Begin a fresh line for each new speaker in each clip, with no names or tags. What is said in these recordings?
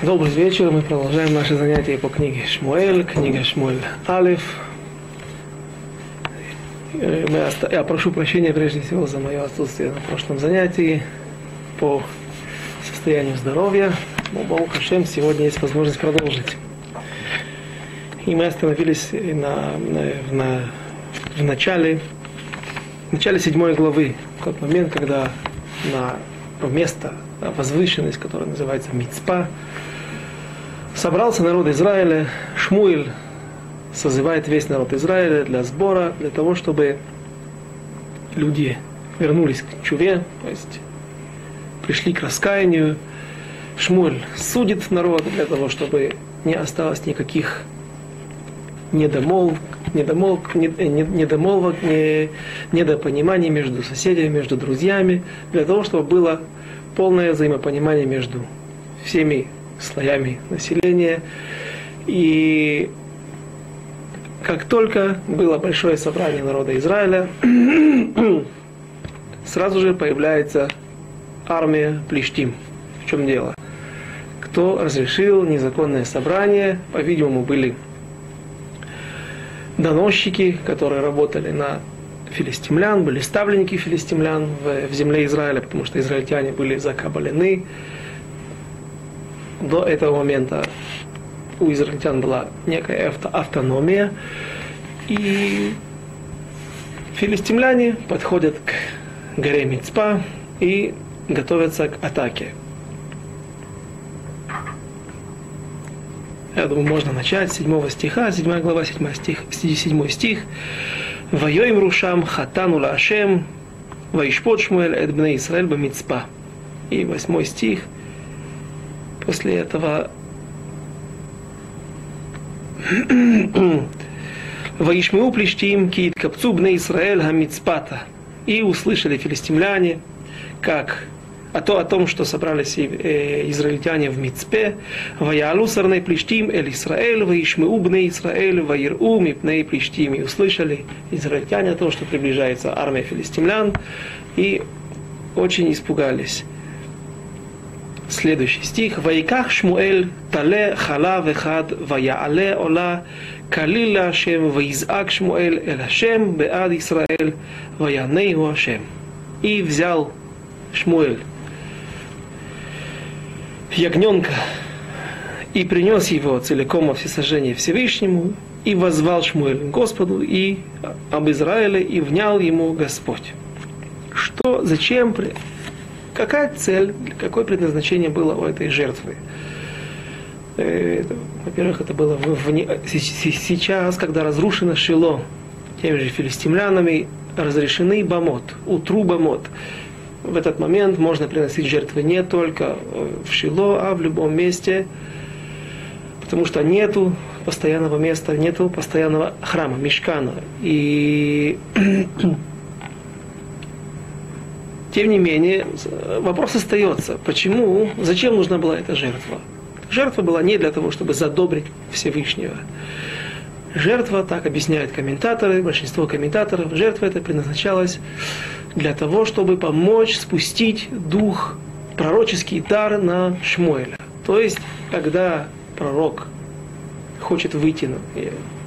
Добрый вечер. Мы продолжаем наши занятия по книге Шмуэль, книга Шмуэль Алиф. Э. Я прошу прощения прежде всего за мое отсутствие на прошлом занятии по состоянию здоровья. Но Богу Хашем сегодня есть возможность продолжить. И мы остановились на, на, на, в начале, в начале седьмой главы, в тот момент, когда на место, возвышенность, которая называется Мицпа, собрался народ Израиля, Шмуэль созывает весь народ Израиля для сбора, для того, чтобы люди вернулись к чуве, то есть пришли к раскаянию. Шмуль судит народ для того, чтобы не осталось никаких недомолвок, недомолвок, недомолвок недопониманий между соседями, между друзьями, для того, чтобы было полное взаимопонимание между всеми слоями населения. И как только было большое собрание народа Израиля, сразу же появляется армия Плештим. В чем дело? Кто разрешил незаконное собрание? По-видимому, были доносчики, которые работали на филистимлян, были ставленники филистимлян в, в земле Израиля, потому что израильтяне были закабалены. До этого момента у израильтян была некая авто, автономия. И филистимляне подходят к горе Мицпа и готовятся к атаке. Я думаю, можно начать с 7 стиха, 7 глава, 7 стих, 7 стих. Воюем рушам хатану лашем, ваишпот шмуэль эдбне Исраэль бамицпа. И 8 стих. После этого Ваишмеу плештим киит капцу бне Исраэль хамицпата. И услышали филистимляне, как а то о том, что собрались э, израильтяне в Мицпе, «Ваялу сарней плештим эль Исраэль, ваишмеу бне Исраэль, ваиру мипней плештим». И услышали израильтяне то, что приближается армия филистимлян, и очень испугались. Следующий стих. «Ваиках Шмуэль тале хала вехад ваяале ола калила Ашем ваизак Шмуэль эль Ашем беад Исраэль ваянейху Ашем». И взял Шмуэль ягненка и принес его целиком во всесожжение Всевышнему, и возвал Шмуэль Господу и об Израиле, и внял ему Господь. Что, зачем, какая цель, какое предназначение было у этой жертвы? Э, во-первых, это было в, в, сейчас, когда разрушено Шило теми же филистимлянами, разрешены бамот, утру бамот в этот момент можно приносить жертвы не только э, в Шило, а в любом месте, потому что нету постоянного места, нету постоянного храма, мешкана. И тем не менее, вопрос остается, почему, зачем нужна была эта жертва? Жертва была не для того, чтобы задобрить Всевышнего. Жертва, так объясняют комментаторы, большинство комментаторов, жертва это предназначалась для того, чтобы помочь спустить дух, пророческий дар на Шмуэля. То есть, когда пророк хочет выйти, на,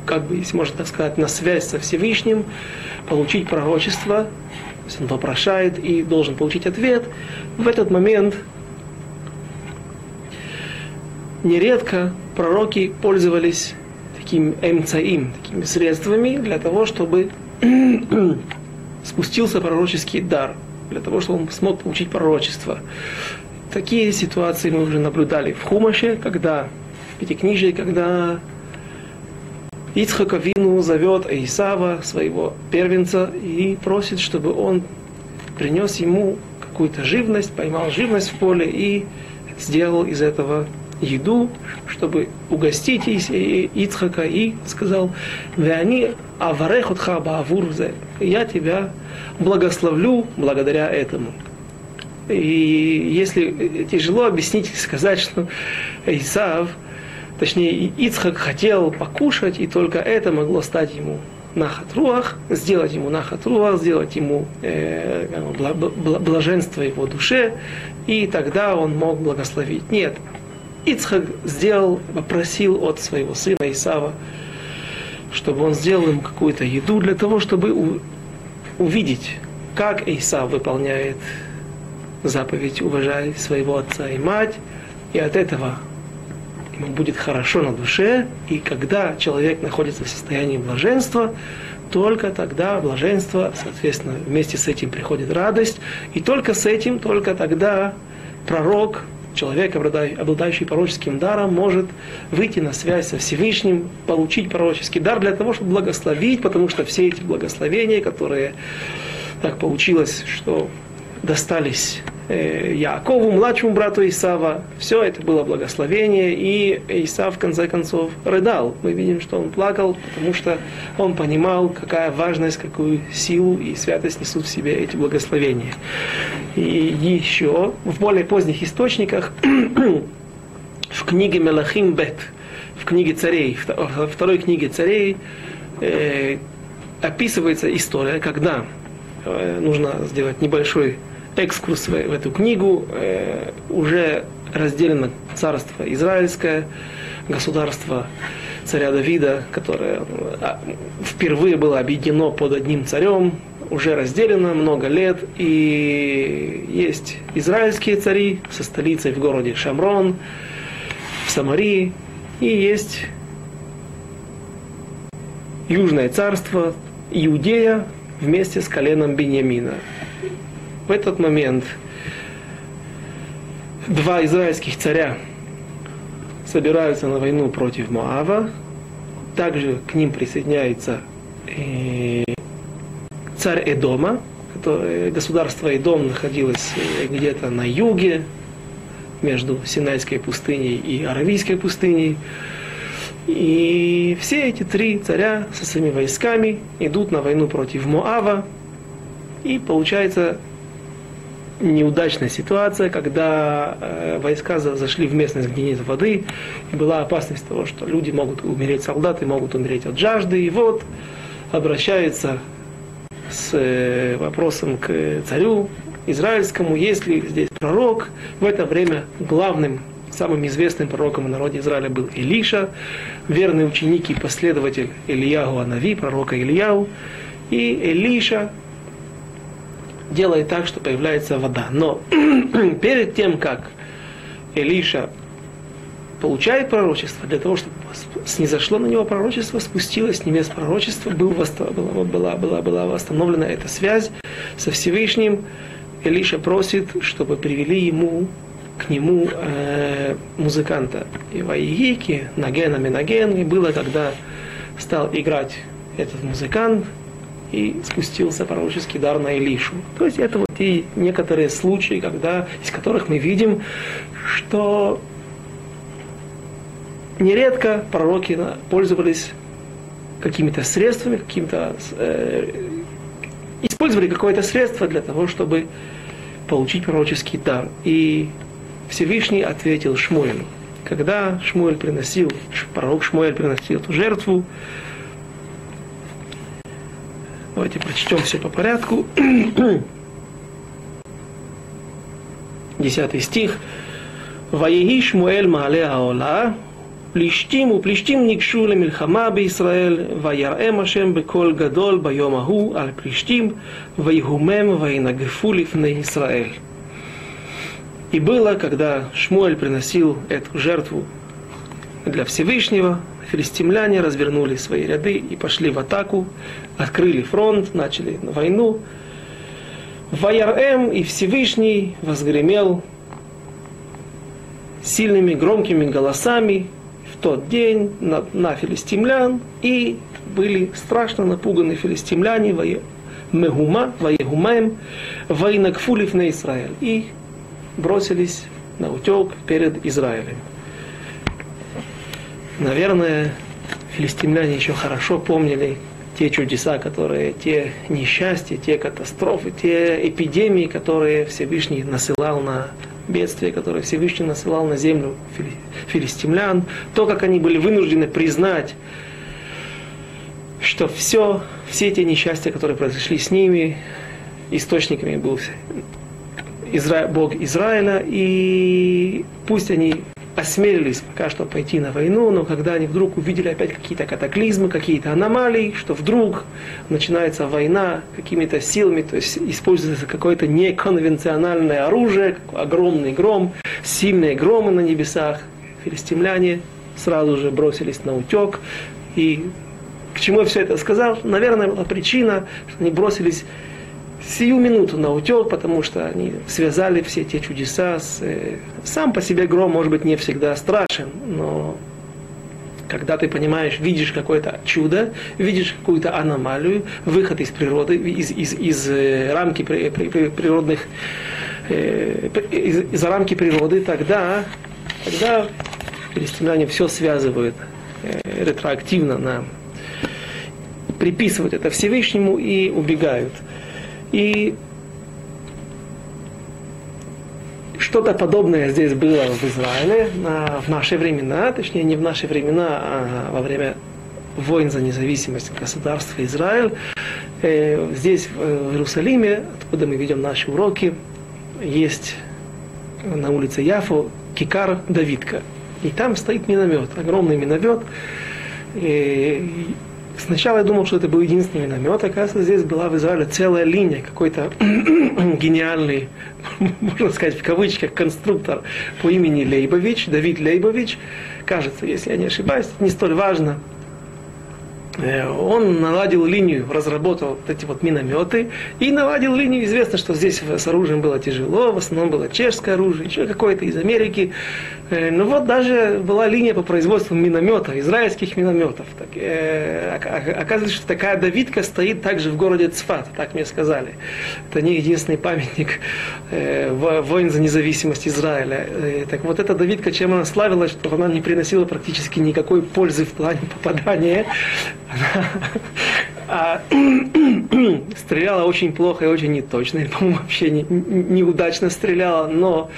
как бы, если можно так сказать, на связь со Всевышним, получить пророчество, он вопрошает и должен получить ответ, в этот момент нередко пророки пользовались таким эмцаим, такими средствами для того, чтобы спустился пророческий дар, для того, чтобы он смог получить пророчество. Такие ситуации мы уже наблюдали в Хумаше, когда, в Пятикнижии, когда Ицхак Авину зовет Исава, своего первенца, и просит, чтобы он принес ему какую-то живность, поймал живность в поле и сделал из этого еду, чтобы угостить Ицхака, и сказал, «Веани аварехутха баавурзе» я тебя благословлю благодаря этому. И если тяжело объяснить, сказать, что Исав, точнее Ицхак хотел покушать, и только это могло стать ему нахатруах, сделать ему нахатруах, сделать ему э, блаженство его душе, и тогда он мог благословить. Нет, Ицхак сделал, попросил от своего сына Исава, чтобы он сделал ему какую-то еду для того, чтобы у, увидеть, как Исав выполняет заповедь «Уважай своего отца и мать», и от этого ему будет хорошо на душе, и когда человек находится в состоянии блаженства, только тогда блаженство, соответственно, вместе с этим приходит радость, и только с этим, только тогда пророк, человек, обладающий пророческим даром, может выйти на связь со Всевышним, получить пророческий дар для того, чтобы благословить, потому что все эти благословения, которые так получилось, что достались Якову, младшему брату Исава. Все это было благословение, и Исав в конце концов рыдал. Мы видим, что он плакал, потому что он понимал, какая важность, какую силу и святость несут в себе эти благословения. И еще в более поздних источниках, в книге Мелахим Бет, в книге царей, во второй книге царей, э, описывается история, когда э, нужно сделать небольшой экскурс в, в эту книгу. Э, уже разделено царство израильское, государство царя Давида, которое а, впервые было объединено под одним царем, уже разделено много лет, и есть израильские цари со столицей в городе Шамрон, в Самарии, и есть Южное царство, Иудея вместе с коленом Беньямина в этот момент два израильских царя собираются на войну против Моава. Также к ним присоединяется царь Эдома. Государство Эдом находилось э, где-то на юге, между Синайской пустыней и Аравийской пустыней. И все эти три царя со своими войсками идут на войну против Моава. И получается неудачная ситуация, когда э, войска зашли в местность, где нет воды, и была опасность того, что люди могут умереть, солдаты могут умереть от жажды, и вот обращаются с э, вопросом к царю израильскому, есть ли здесь пророк. В это время главным, самым известным пророком в народе Израиля был Илиша, верный ученик и последователь Ильяу Анави, пророка Ильяу. И Илиша делает так, что появляется вода. Но перед тем, как Элиша получает пророчество, для того, чтобы снизошло на него пророчество, спустилось с небес пророчество, был, была, была, была, была восстановлена эта связь со Всевышним. Элиша просит, чтобы привели ему к нему э, музыканта. И в Аигике, Наген Аминаген, и было, когда стал играть этот музыкант, и спустился пророческий дар на Илишу. То есть это вот и некоторые случаи, когда, из которых мы видим, что нередко пророки пользовались какими-то средствами, каким-то э, использовали какое-то средство для того, чтобы получить пророческий дар. И Всевышний ответил Шмуэлю. Когда Шмуэль приносил, пророк Шмуэль приносил эту жертву, Давайте прочтем все по порядку. Десятый стих. ויהי שמואל מעלה העולה, פלישתים ופלישתים ניגשו למלחמה בישראל, ויראם השם בקול גדול ביום ההוא על פלישתים, ויהומם וינגפו לפני ישראל. И было, когда Шмуэль приносил эту жертву для Всевышнего, филистимляне развернули свои ряды и пошли в атаку, открыли фронт, начали войну. Ваярем и Всевышний возгремел сильными громкими голосами в тот день на, на филистимлян, и были страшно напуганы филистимляне, Мегума, Ваегумаем, Вайнакфулив на Израиль, и бросились на утек перед Израилем. Наверное, филистимляне еще хорошо помнили те чудеса, которые, те несчастья, те катастрофы, те эпидемии, которые Всевышний насылал на бедствия, которые Всевышний насылал на землю филистимлян, то, как они были вынуждены признать, что все, все эти несчастья, которые произошли с ними, источниками был Изра... Бог Израиля, и пусть они осмелились пока что пойти на войну, но когда они вдруг увидели опять какие-то катаклизмы, какие-то аномалии, что вдруг начинается война какими-то силами, то есть используется какое-то неконвенциональное оружие, огромный гром, сильные громы на небесах, филистимляне сразу же бросились на утек. И к чему я все это сказал? Наверное, была причина, что они бросились сию минуту на утек, потому что они связали все те чудеса с... Э, сам по себе гром, может быть, не всегда страшен, но когда ты понимаешь, видишь какое-то чудо, видишь какую-то аномалию, выход из природы, из, из, из э, рамки при, при, при, природных, э, из, из рамки природы, тогда, тогда филистимляне все связывают э, ретроактивно на приписывают это Всевышнему и убегают. И что-то подобное здесь было в Израиле в наши времена, точнее не в наши времена, а во время войн за независимость государства Израиль. Э, здесь, в Иерусалиме, откуда мы ведем наши уроки, есть на улице Яфу Кикар Давидка. И там стоит миномет, огромный миномет. И Сначала я думал, что это был единственный миномет, оказывается, здесь была в Израиле целая линия, какой-то гениальный, можно сказать в кавычках, конструктор по имени Лейбович, Давид Лейбович, кажется, если я не ошибаюсь, не столь важно, Э, он наладил линию, разработал вот эти вот минометы и наладил линию. Известно, что здесь с оружием было тяжело, в основном было чешское оружие, еще какое-то из Америки. Э, ну вот даже была линия по производству минометов, израильских минометов. Так, э, оказывается, что такая давидка стоит также в городе Цфат, так мне сказали. Это не единственный памятник э, войн за независимость Израиля. Э, так вот эта давидка, чем она славилась, что она не приносила практически никакой пользы в плане попадания а, стреляла очень плохо и очень неточно, и, по-моему, вообще не, неудачно стреляла, но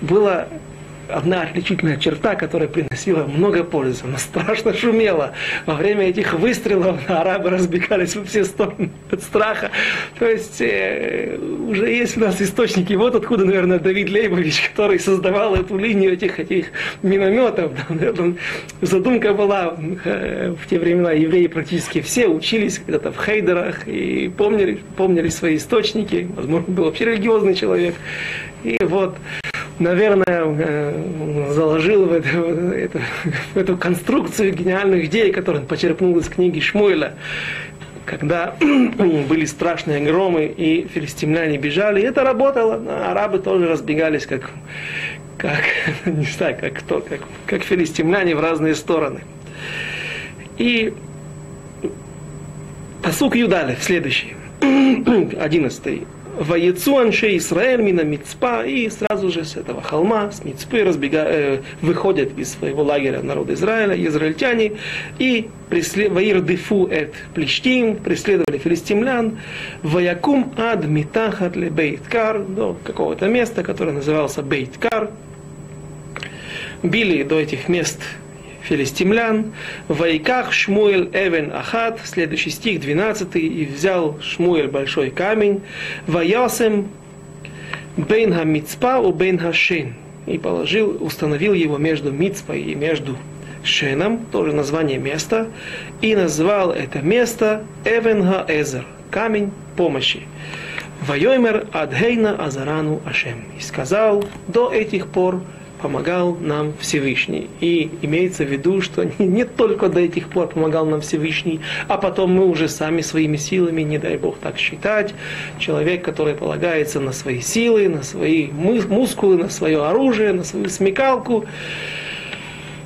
было одна отличительная черта, которая приносила много пользы. Она страшно шумела. Во время этих выстрелов арабы разбегались во все стороны от страха. То есть э, уже есть у нас источники. Вот откуда, наверное, Давид Лейбович, который создавал эту линию этих, этих минометов. Задумка была э, в те времена евреи практически все учились где-то в хейдерах и помнили, помнили свои источники. Возможно, был вообще религиозный человек. И вот наверное, э, заложил в эту, в эту конструкцию гениальных идей, которые он почерпнул из книги Шмуэля, когда были страшные громы и филистимляне бежали, и это работало. Арабы тоже разбегались, как, как не знаю, как кто, как, как филистимляне в разные стороны. И посук Юдалев, следующий, одиннадцатый. Ваецу анше Исраэль мина Мицпа, и сразу же с этого холма, с Мицпы, разбега, э, выходят из своего лагеря народа Израиля, израильтяне, и Ваирдифу эт Плештим, преследовали филистимлян, Ваякум ад Митахат ле Бейткар, до какого-то места, которое назывался Бейткар, били до этих мест филистимлян. Вайках Шмуэль Эвен Ахат, следующий стих, 12, и взял Шмуэль большой камень, Ваясем Бейн Мицпа у Бейн Шен, и положил, установил его между Мицпой и между Шеном, тоже название места, и назвал это место Эвен Эзер, камень помощи. Вайомер Адхейна Азарану Ашем. И сказал, до этих пор помогал нам Всевышний. И имеется в виду, что не, только до этих пор помогал нам Всевышний, а потом мы уже сами своими силами, не дай Бог так считать, человек, который полагается на свои силы, на свои мускулы, на свое оружие, на свою смекалку,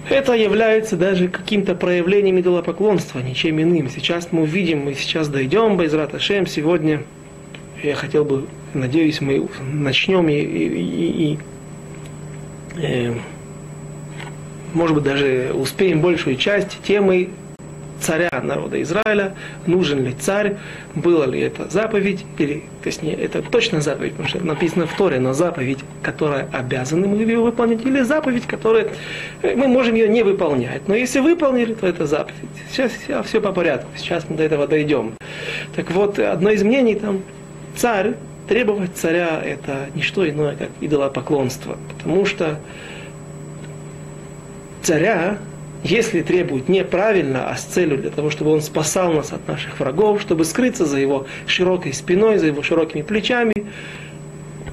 это является даже каким-то проявлением идолопоклонства, ничем иным. Сейчас мы увидим, мы сейчас дойдем, Байзрат Ашем, сегодня я хотел бы, надеюсь, мы начнем и, и, и, может быть, даже успеем большую часть темы царя народа Израиля, нужен ли царь, была ли это заповедь, или, точнее, это точно заповедь, потому что написано в Торе, но заповедь, которая обязаны мы ее выполнять, или заповедь, которая э, мы можем ее не выполнять. Но если выполнили, то это заповедь. Сейчас все по порядку, сейчас мы до этого дойдем. Так вот, одно из мнений там, царь Требовать царя – это не что иное, как идолопоклонство, потому что царя, если требует неправильно, а с целью для того, чтобы он спасал нас от наших врагов, чтобы скрыться за его широкой спиной, за его широкими плечами,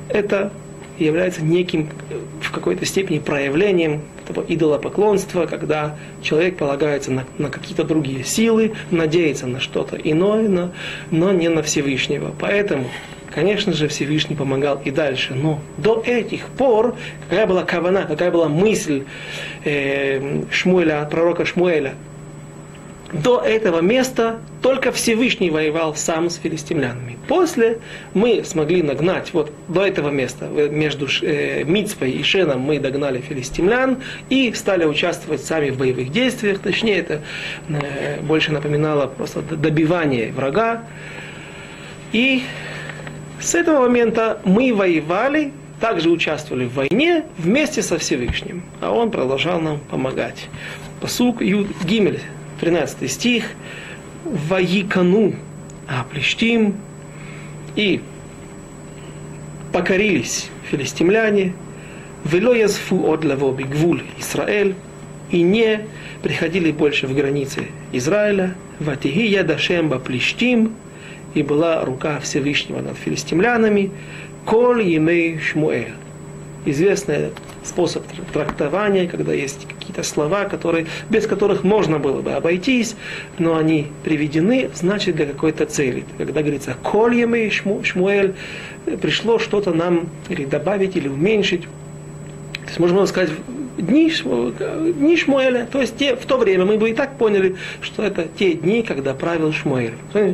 это является неким в какой-то степени проявлением этого идолопоклонства, когда человек полагается на, на какие-то другие силы, надеется на что-то иное, но, но не на Всевышнего. Поэтому, конечно же, Всевышний помогал и дальше. Но до этих пор, какая была кавана, какая была мысль э, Шмуэля, пророка Шмуэля, до этого места только Всевышний воевал сам с филистимлянами. После мы смогли нагнать, вот до этого места, между э, Мицпой и Шеном мы догнали филистимлян и стали участвовать сами в боевых действиях. Точнее, это э, больше напоминало просто добивание врага. И с этого момента мы воевали, также участвовали в войне вместе со Всевышним. А он продолжал нам помогать. Посук Юд Гимель 13 стих, «Ваикану Аплештим» и покорились филистимляне, «Вело язфу от лаво бигвуль Израиль» и не приходили больше в границы Израиля, «Ватиги ядашем баплештим» и была рука Всевышнего над филистимлянами, «Коль емей Шмуэль» известный способ трактования, когда есть какие-то слова, которые, без которых можно было бы обойтись, но они приведены, значит, для какой-то цели. Когда говорится «кольями Шмуэль», пришло что-то нам или добавить, или уменьшить. То есть можно сказать дни, дни Шмуэля, то есть те, в то время мы бы и так поняли, что это те дни, когда правил Шмуэль.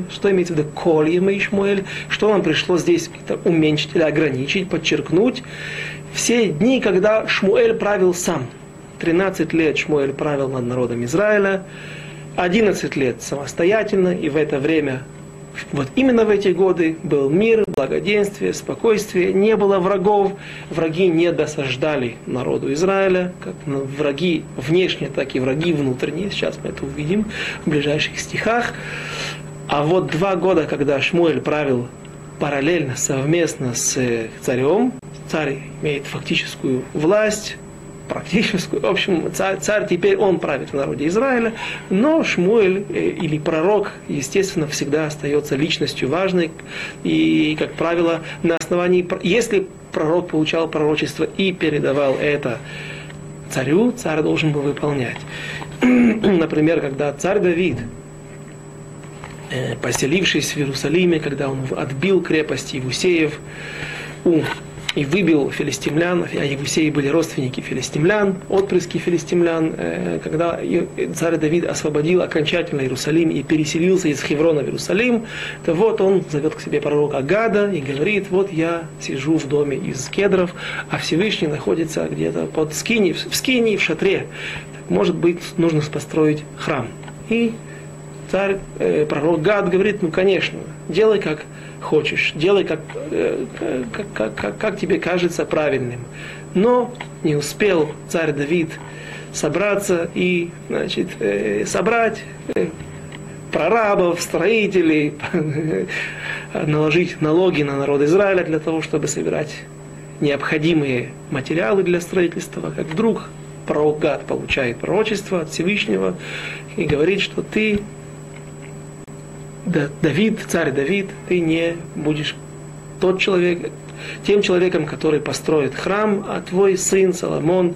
Что имеется в виду кольем и Шмуэль, что нам пришлось здесь уменьшить или ограничить, подчеркнуть все дни, когда Шмуэль правил сам. 13 лет Шмуэль правил над народом Израиля, 11 лет самостоятельно, и в это время, вот именно в эти годы, был мир, благоденствие, спокойствие, не было врагов, враги не досаждали народу Израиля, как враги внешние, так и враги внутренние, сейчас мы это увидим в ближайших стихах. А вот два года, когда Шмуэль правил параллельно, совместно с царем, царь имеет фактическую власть, практическую. В общем, царь, царь теперь он правит в народе Израиля, но Шмуэль э, или пророк, естественно, всегда остается личностью важной. И, как правило, на основании, если пророк получал пророчество и передавал это царю, царь должен был выполнять. Например, когда царь Давид, э, поселившись в Иерусалиме, когда он отбил крепость Евусеев у и выбил филистимлян, а Евусеи были родственники филистимлян, отпрыски филистимлян, э, когда царь Давид освободил окончательно Иерусалим и переселился из Хеврона в Иерусалим, то вот он зовет к себе пророка Гада и говорит, вот я сижу в доме из кедров, а Всевышний находится где-то под скини, в скине, в шатре. Может быть, нужно построить храм. И царь, э, пророк Гад говорит, ну конечно, делай как хочешь, делай как, э, как, как, как, как тебе кажется правильным. Но не успел царь Давид собраться и значит, э, собрать э, прорабов, строителей, наложить налоги на народ Израиля для того, чтобы собирать необходимые материалы для строительства, как вдруг пророк Гад получает пророчество от Всевышнего и говорит, что ты Давид, царь Давид, ты не будешь тот человек, тем человеком, который построит храм, а твой сын Соломон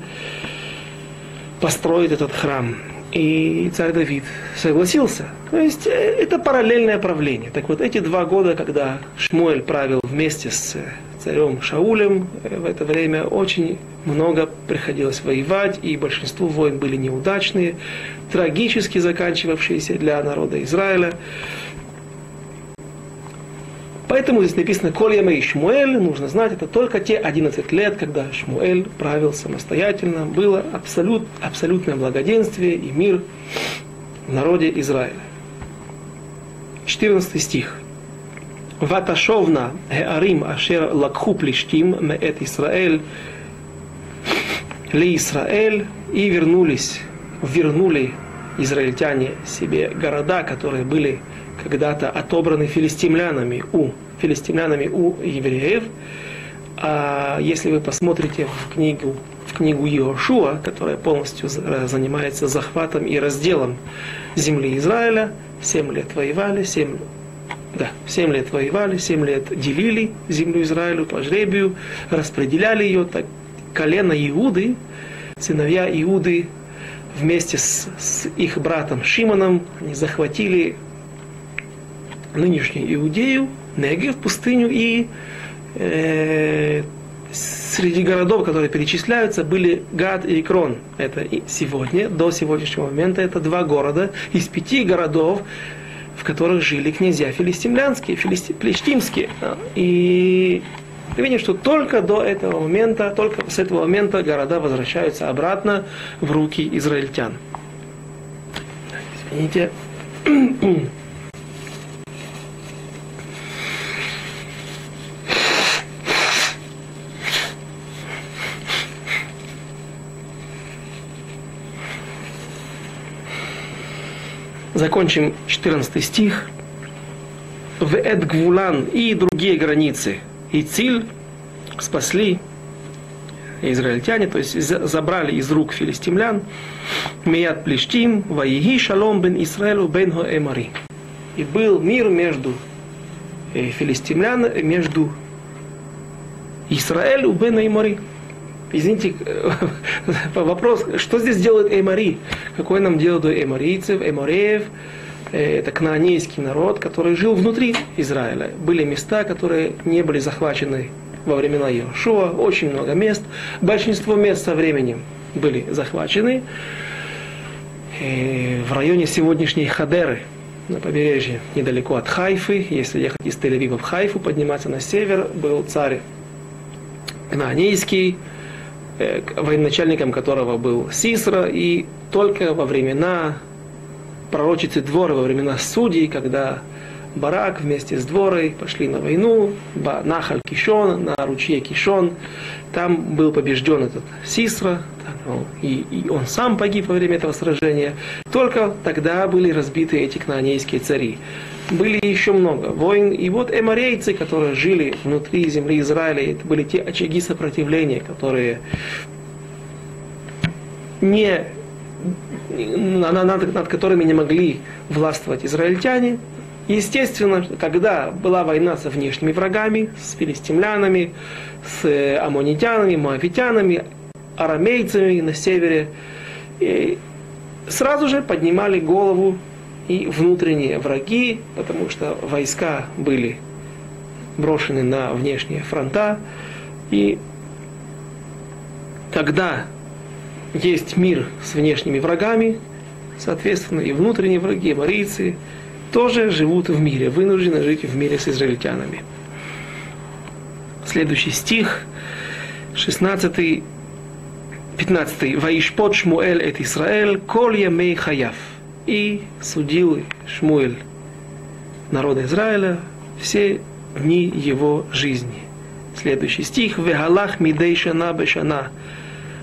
построит этот храм. И царь Давид согласился. То есть э, это параллельное правление. Так вот, эти два года, когда Шмуэль правил вместе с царем Шаулем, э, в это время очень много приходилось воевать, и большинство войн были неудачные, трагически заканчивавшиеся для народа Израиля. Поэтому здесь написано «Кольяма и Шмуэль», нужно знать, это только те 11 лет, когда Шмуэль правил самостоятельно, было абсолют, абсолютное благоденствие и мир в народе Израиля. 14 стих. Ваташовна Арим Ашер Лакху Плештим Меэт Исраэль Ли Исраэль и вернулись, вернули израильтяне себе города, которые были когда-то отобраны филистимлянами у, филистимлянами у евреев. А если вы посмотрите в книгу в книгу Иошуа, которая полностью занимается захватом и разделом земли Израиля. Семь лет воевали, семь да, семь лет воевали, семь лет делили землю Израилю по жребию, распределяли ее, так колено Иуды, сыновья Иуды вместе с, с их братом Шимоном, они захватили нынешнюю Иудею, Негев, пустыню, и э, среди городов, которые перечисляются, были Гад и Икрон. Это и сегодня, до сегодняшнего момента, это два города из пяти городов, в которых жили князья филистимлянские, филистимские. И мы видим, что только до этого момента, только с этого момента города возвращаются обратно в руки израильтян. Извините. Закончим 14 стих. В Эд Гвулан и другие границы. И Циль спасли израильтяне, то есть забрали из рук филистимлян Мият Плештим, Ваиги Шалом бен Исраэлу бен Эмари. И был мир между э, филистимлянами, между Израилю бен Эмари. Извините, вопрос, что здесь делает Эмари? Какой нам дело до эморийцев, эмореев? Э, это кнаанейский народ, который жил внутри Израиля. Были места, которые не были захвачены во времена Иошуа, очень много мест. Большинство мест со временем были захвачены. И э, в районе сегодняшней Хадеры, на побережье, недалеко от Хайфы, если ехать из Тель-Авива в Хайфу, подниматься на север, был царь Кнаанейский, Э, военачальником которого был Сисра, и только во времена пророчицы Двора, во времена судей, когда Барак вместе с Дворой пошли на войну, Нахаль Кишон, на ручье Кишон, там был побежден этот Сисра, и, и он сам погиб во время этого сражения. Только тогда были разбиты эти кнаанейские цари были еще много войн. И вот эморейцы, которые жили внутри земли Израиля, это были те очаги сопротивления, которые не, над, над которыми не могли властвовать израильтяне. Естественно, когда была война со внешними врагами, с филистимлянами, с аммонитянами, моавитянами, арамейцами на севере, сразу же поднимали голову и внутренние враги, потому что войска были брошены на внешние фронта. И когда есть мир с внешними врагами, соответственно, и внутренние враги, марийцы, тоже живут в мире, вынуждены жить в мире с израильтянами. Следующий стих, 16 15. «Ваишпот Шмуэль эт Исраэль, коль ямей хаяв» И судил Шмуэль народа Израиля все дни его жизни. Следующий стих. «Вегалах мидей шана бешана,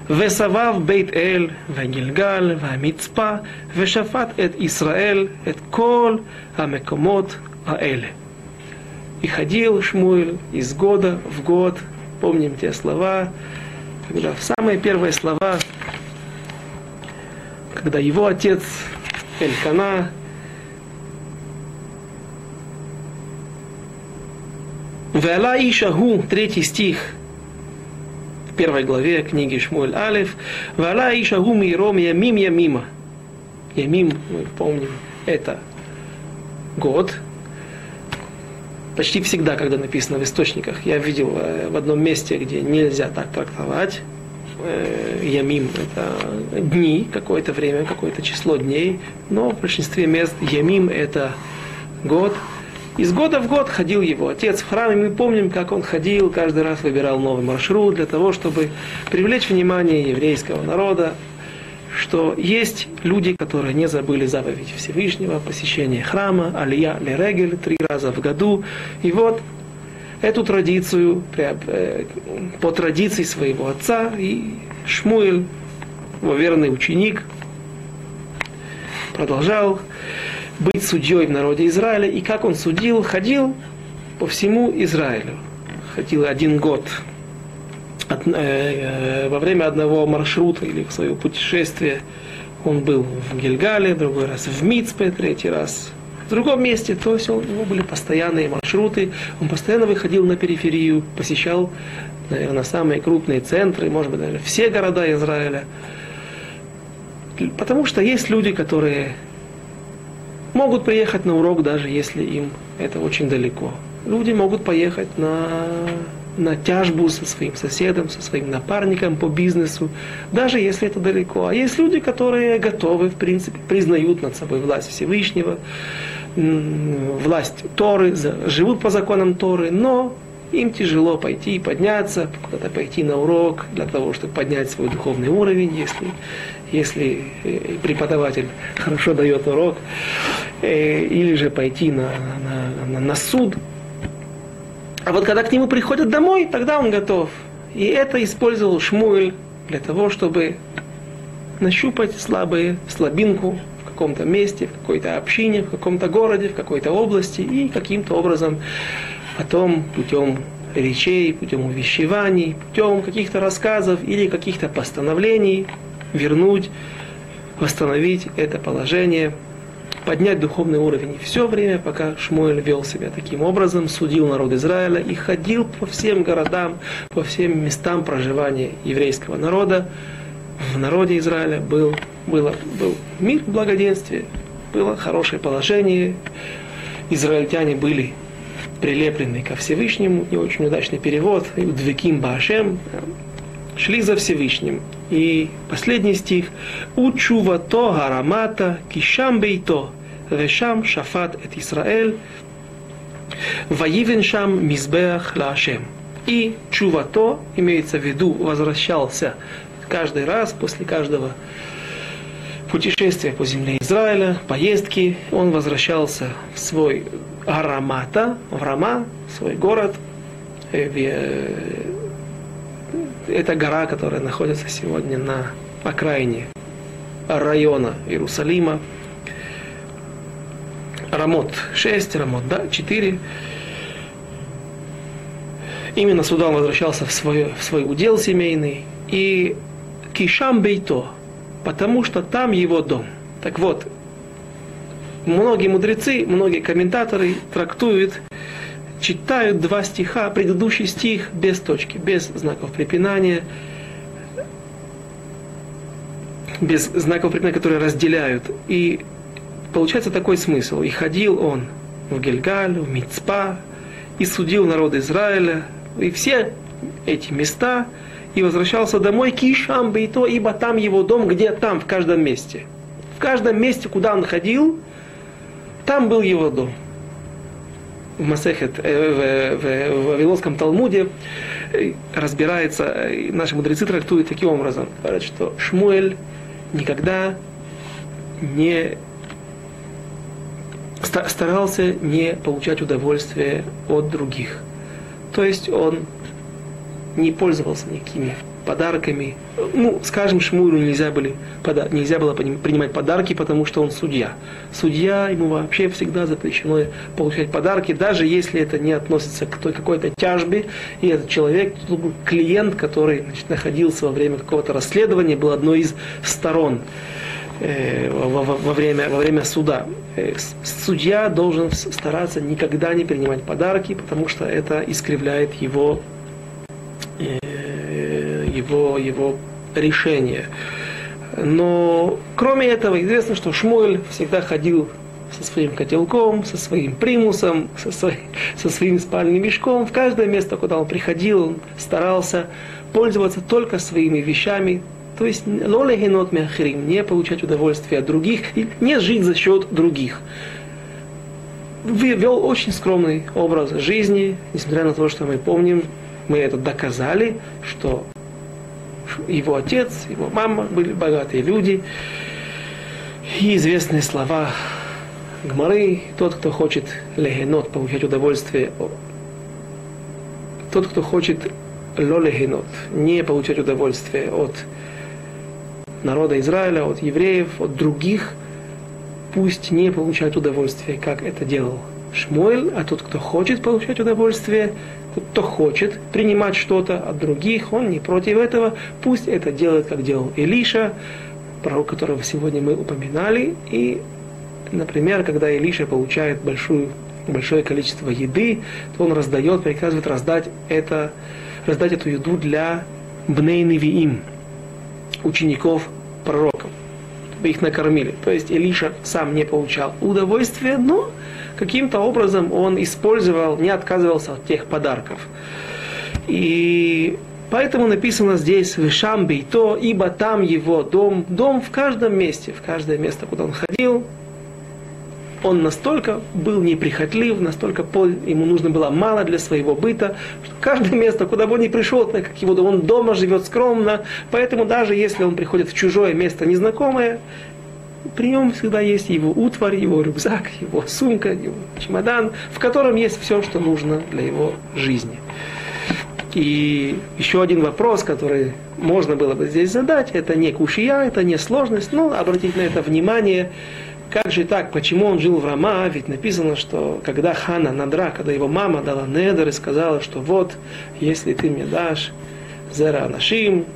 весавав бейт эль, вегильгаль, вамицпа, вешафат эт Исраэль, эт кол, амекомот, аэле». И ходил Шмуэль из года в год, помним те слова, когда в самые первые слова, когда его отец Элькана. Веала Ишаху, третий стих, в первой главе книги Шмуэль Алиф. Веала Ишаху Миром Ямим Ямима. Ямим, мы помним, это год. Почти всегда, когда написано в источниках, я видел э, в одном месте, где нельзя так трактовать, э, ямим – это дни, какое-то время, какое-то число дней, но в большинстве мест ямим – это год. Из года в год ходил его отец в храм, и мы помним, как он ходил, каждый раз выбирал новый маршрут для того, чтобы привлечь внимание еврейского народа, что есть люди, которые не забыли заповедь Всевышнего, посещение храма, алия лерегель три раза в году. И вот эту традицию, э, по традиции своего отца, и Шмуэль, его верный ученик, продолжал быть судьей в народе Израиля. И как он судил, ходил по всему Израилю. Ходил один год от, э, э, во время одного маршрута или своего путешествия он был в Гильгале, другой раз в Мицпе, третий раз в другом месте. То есть у него были постоянные маршруты, он постоянно выходил на периферию, посещал, наверное, самые крупные центры, может быть, даже все города Израиля. Потому что есть люди, которые могут приехать на урок, даже если им это очень далеко. Люди могут поехать на, на тяжбу со своим соседом, со своим напарником по бизнесу, даже если это далеко. А есть люди, которые готовы, в принципе, признают над собой власть Всевышнего, власть Торы, живут по законам Торы, но им тяжело пойти и подняться, куда-то пойти на урок для того, чтобы поднять свой духовный уровень, если, если э, преподаватель хорошо дает урок, э, или же пойти на, на, на, на суд. А вот когда к нему приходят домой, тогда он готов. И это использовал Шмуэль для того, чтобы нащупать слабые, слабинку каком-то месте, в какой-то общине, в каком-то городе, в какой-то области и каким-то образом потом путем речей, путем увещеваний, путем каких-то рассказов или каких-то постановлений вернуть, восстановить это положение, поднять духовный уровень. И все время, пока Шмуэль вел себя таким образом, судил народ Израиля и ходил по всем городам, по всем местам проживания еврейского народа, в народе Израиля был, было, был мир, благоденствие, было хорошее положение, израильтяне были прилепленный ко Всевышнему, не очень удачный перевод, Удвеким Башем, шли за Всевышним. И последний стих. Учувато гарамата кишам бейто, вешам шафат эт Исраэль, воивен шам мизбеах лашем. И чувато, имеется в виду, возвращался каждый раз после каждого путешествия по земле Израиля, поездки, он возвращался в свой Арамата, в Рама, свой город. Э, э, это гора, которая находится сегодня на окраине района Иерусалима. Рамот 6, Рамот да, 4. Именно сюда он возвращался в свой, в свой удел семейный. И Кишам Бейто, потому что там его дом. Так вот, многие мудрецы, многие комментаторы трактуют, читают два стиха, предыдущий стих без точки, без знаков препинания, без знаков препинания, которые разделяют. И получается такой смысл. И ходил он в Гельгаль, в Мицпа, и судил народ Израиля, и все эти места, и возвращался домой кишам бейто, ибо там его дом, где там, в каждом месте. В каждом месте, куда он ходил, там был его дом. В Масехет, э, в, в, в Вавилонском Талмуде э, разбирается, э, наши мудрецы трактуют таким образом. Говорят, что Шмуэль никогда не старался не получать удовольствие от других. То есть он не пользовался никакими подарками. Ну, скажем, Шмуилу нельзя, были, нельзя было принимать подарки, потому что он судья. Судья, ему вообще всегда запрещено получать подарки, даже если это не относится к той какой-то тяжбе, и этот человек, клиент, который значит, находился во время какого-то расследования, был одной из сторон э, во, во, во, время, во время суда. Э, судья должен стараться никогда не принимать подарки, потому что это искривляет его его, его решение. Но кроме этого известно, что Шмуэль всегда ходил со своим котелком, со своим примусом, со, свой, со своим спальным мешком. В каждое место, куда он приходил, он старался пользоваться только своими вещами, то есть лолегенот мяхрим, не получать удовольствие от других, и не жить за счет других. Вел очень скромный образ жизни, несмотря на то, что мы помним, мы это доказали, что его отец, его мама были богатые люди. И известные слова Гмары, тот, кто хочет легенот, получать удовольствие, тот, кто хочет лолегенот, не получать удовольствие от народа Израиля, от евреев, от других, пусть не получает удовольствие, как это делал Шмуэль, а тот, кто хочет получать удовольствие, кто хочет принимать что-то от других, он не против этого, пусть это делает, как делал Илиша, пророк, которого сегодня мы упоминали, и, например, когда Илиша получает большую, большое количество еды, то он раздает, приказывает раздать, это, раздать эту еду для Бней Невиим, учеников пророков, чтобы их накормили. То есть Илиша сам не получал удовольствия, но каким-то образом он использовал, не отказывался от тех подарков. И поэтому написано здесь «Вишам то, ибо там его дом, дом в каждом месте, в каждое место, куда он ходил, он настолько был неприхотлив, настолько ему нужно было мало для своего быта, что каждое место, куда бы он ни пришел, так как его он дома живет скромно, поэтому даже если он приходит в чужое место незнакомое, при нем всегда есть его утварь, его рюкзак, его сумка, его чемодан, в котором есть все, что нужно для его жизни. И еще один вопрос, который можно было бы здесь задать, это не кушия, это не сложность, но обратить на это внимание, как же так, почему он жил в Рама, ведь написано, что когда Хана Надра, когда его мама дала Недер и сказала, что вот, если ты мне дашь Зера Анашим,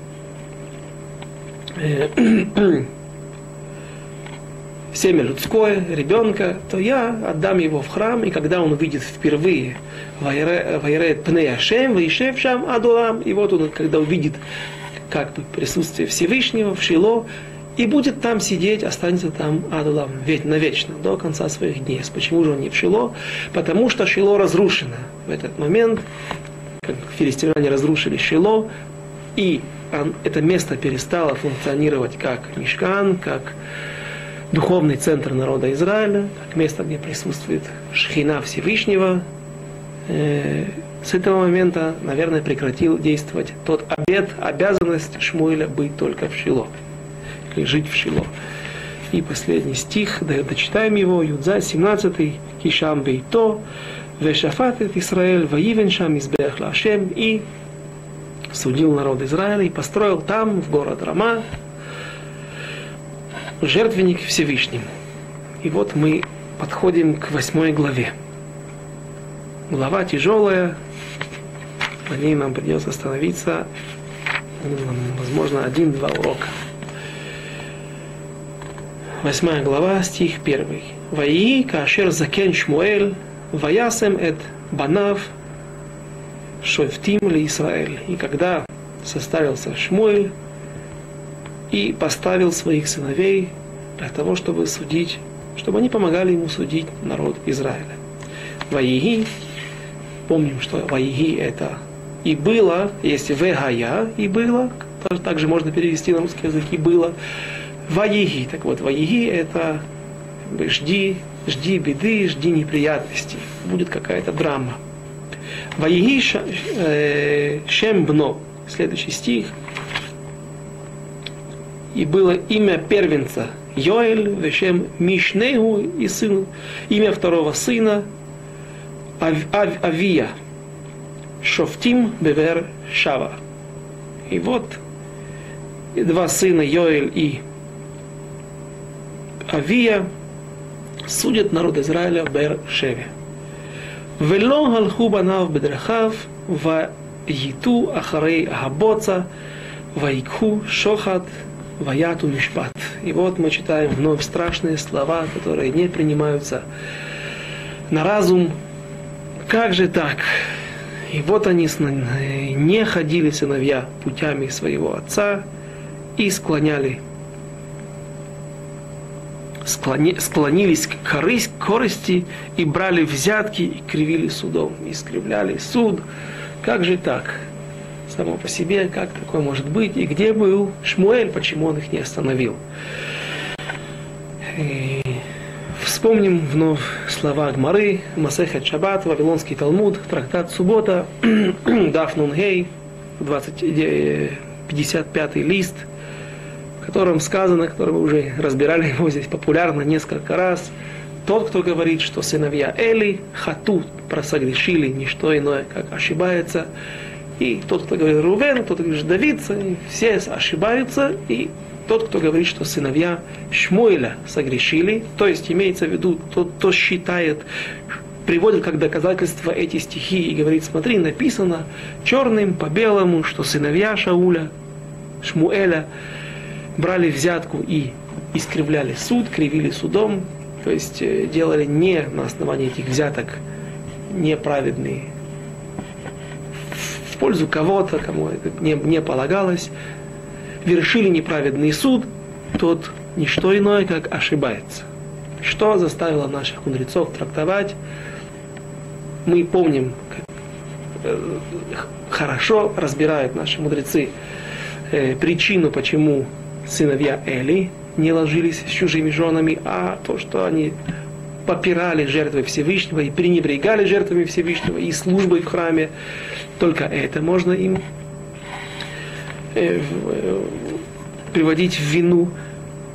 э, семя людское, ребенка, то я отдам его в храм, и когда он увидит впервые Вайре Пнея Шем, Вайшев Шам Адулам, и вот он, когда увидит как бы присутствие Всевышнего в Шило, и будет там сидеть, останется там Адулам, ведь навечно, до конца своих дней. Почему же он не в Шило? Потому что Шило разрушено. В этот момент, как филистимляне разрушили Шило, и это место перестало функционировать как мешкан, как духовный центр народа Израиля, как место, где присутствует Шхина Всевышнего. Э, с этого момента, наверное, прекратил действовать тот обет, обязанность Шмуэля быть только в Шило и жить в Шило. И последний стих, да, дочитаем его, Юдза, 17 Кишам Бейто, Вешафат Израиль, Ваивен Шам Избех Лашем, и судил народ Израиля и построил там, в город Рама, жертвенник Всевышним. И вот мы подходим к восьмой главе. Глава тяжелая, по ней нам придется остановиться, возможно, один-два урока. Восьмая глава, стих первый. Ваи кашер закен шмуэль, ваясем эт банав, шофтим ли Израиль. И когда составился Шмуэль и поставил своих сыновей для того, чтобы судить, чтобы они помогали ему судить народ Израиля. Ваиги, помним, что Ваиги это и было, есть Вегая и было, также можно перевести на русский язык и было, Ваиги. Так вот, Ваиги это жди, жди беды, жди неприятностей. Будет какая-то драма. Ваиги э, Шембно. Следующий стих И было имя первенца Йоэль, Вешем Мишнегу и сын, имя второго сына Ав, Ав, Авия, Шофтим Бевер Шава. И вот два сына Йоэль и Авия судит народ Израиля в Бер-Шеве. ולא הלכו בניו בדרכיו, וייטו אחרי הבוצה, ויקחו шохат, ваяту мишпат. И вот мы читаем вновь страшные слова, которые не принимаются на разум. Как же так? И вот они не ходили сыновья путями своего отца и склоняли склони, склонились к корысть, корысти и брали взятки и кривили судом, искривляли суд. Как же так? Само по себе, как такое может быть? И где был Шмуэль, почему он их не остановил? И вспомним вновь слова Гмары, Масехет Шаббат, Вавилонский Талмуд, трактат Суббота, Дафнун Гей, 55 лист – котором сказано, который мы уже разбирали его здесь популярно несколько раз, тот, кто говорит, что сыновья Эли, Хату, просогрешили, не что иное, как ошибается, и тот, кто говорит Рувен, тот, кто говорит Давид, все ошибаются, и тот, кто говорит, что сыновья Шмуэля согрешили, то есть имеется в виду тот, кто считает приводит как доказательство эти стихи и говорит, смотри, написано черным по белому, что сыновья Шауля, Шмуэля, брали взятку и искривляли суд, кривили судом, то есть э, делали не на основании этих взяток неправедные пользу кого-то, кому это не, не полагалось, вершили неправедный суд, тот не что иное, как ошибается. Что заставило наших мудрецов трактовать? Мы помним, как э, хорошо разбирают наши мудрецы э, причину, почему сыновья Эли не ложились с чужими женами, а то, что они попирали жертвы Всевышнего и пренебрегали жертвами Всевышнего и службой в храме. Только это можно им э, э, приводить в вину.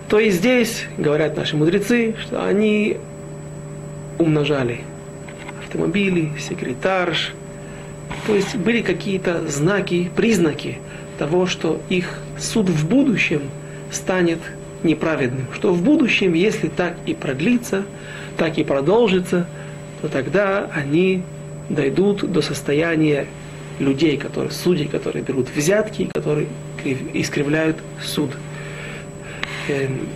То и здесь, говорят наши мудрецы, что они умножали автомобили, секретарш. То есть были какие-то знаки, признаки того, что их суд в будущем станет неправедным. Что в будущем, если так и продлится, так и продолжится, то тогда они дойдут до состояния людей, которые судьи, которые берут взятки, которые искривляют суд. Эм,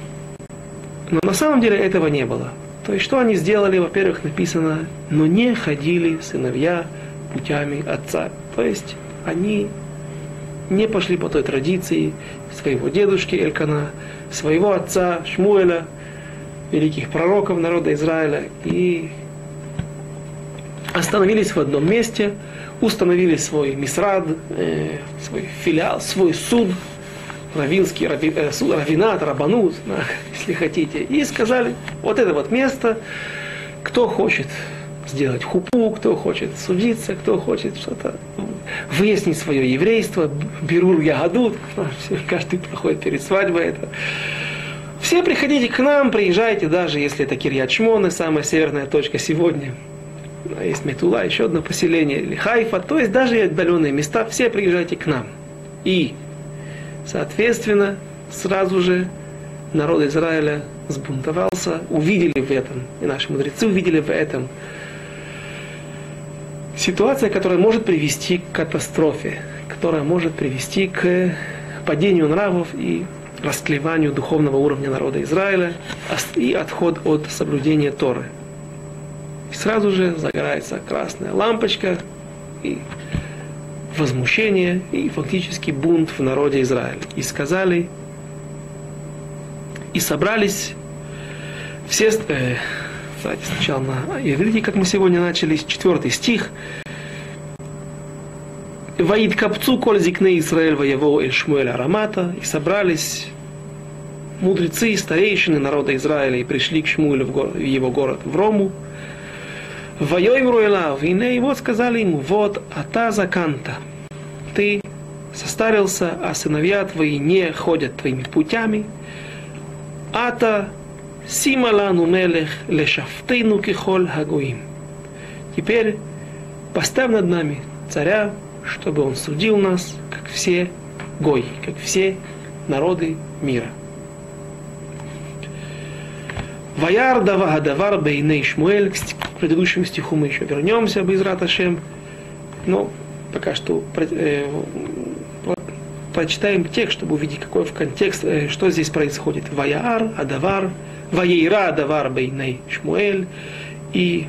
но на самом деле этого не было. То есть что они сделали? Во-первых, написано, но не ходили сыновья путями отца. То есть они не пошли по той традиции своего дедушки Элькана, своего отца Шмуэля, великих пророков народа Израиля, и остановились в одном месте, установили свой мисрад, э, свой филиал, свой суд, равинский рави, э, суд, равинат, рабанут, да, если хотите, и сказали, вот это вот место, кто хочет сделать хупу, кто хочет судиться, кто хочет что-то выяснить свое еврейство, берур ягодут, каждый проходит перед свадьбой это. Все приходите к нам, приезжайте, даже если это Кирьячмоны, самая северная точка сегодня. А есть Метула, еще одно поселение, или Хайфа, то есть даже отдаленные места, все приезжайте к нам. И, соответственно, сразу же народ Израиля сбунтовался, увидели в этом, и наши мудрецы увидели в этом ситуация, которая может привести к катастрофе, которая может привести к падению нравов и расклеванию духовного уровня народа Израиля и отход от соблюдения Торы. Сразу же загорается красная лампочка и возмущение и фактически бунт в народе Израиля. И сказали, и собрались все, э, кстати, сначала на иврите, как мы сегодня начали, четвертый стих, Ваид капцу коль зикне Израиль воево эль Шмуэль Арамата, и собрались мудрецы и старейшины народа Израиля и пришли к Шмуэлю в, город, в его город, в Рому. Воем Руэлав, и вот сказали ему, вот, ата заканта, ты состарился, а сыновья твои не ходят твоими путями. Ата сималану мелех лешафтейну кихоль хагуим. Теперь поставь над нами царя, чтобы он судил нас, как все гой, как все народы мира. Ваяр дава давар бейней Шмуэль. Предыдущему стиху мы еще вернемся, Безрат Ашем. Но пока что э, прочитаем текст, чтобы увидеть, какой в контекст, э, что здесь происходит. Ваяр, Адавар, Ваейра, Адавар, Бейней, Шмуэль. И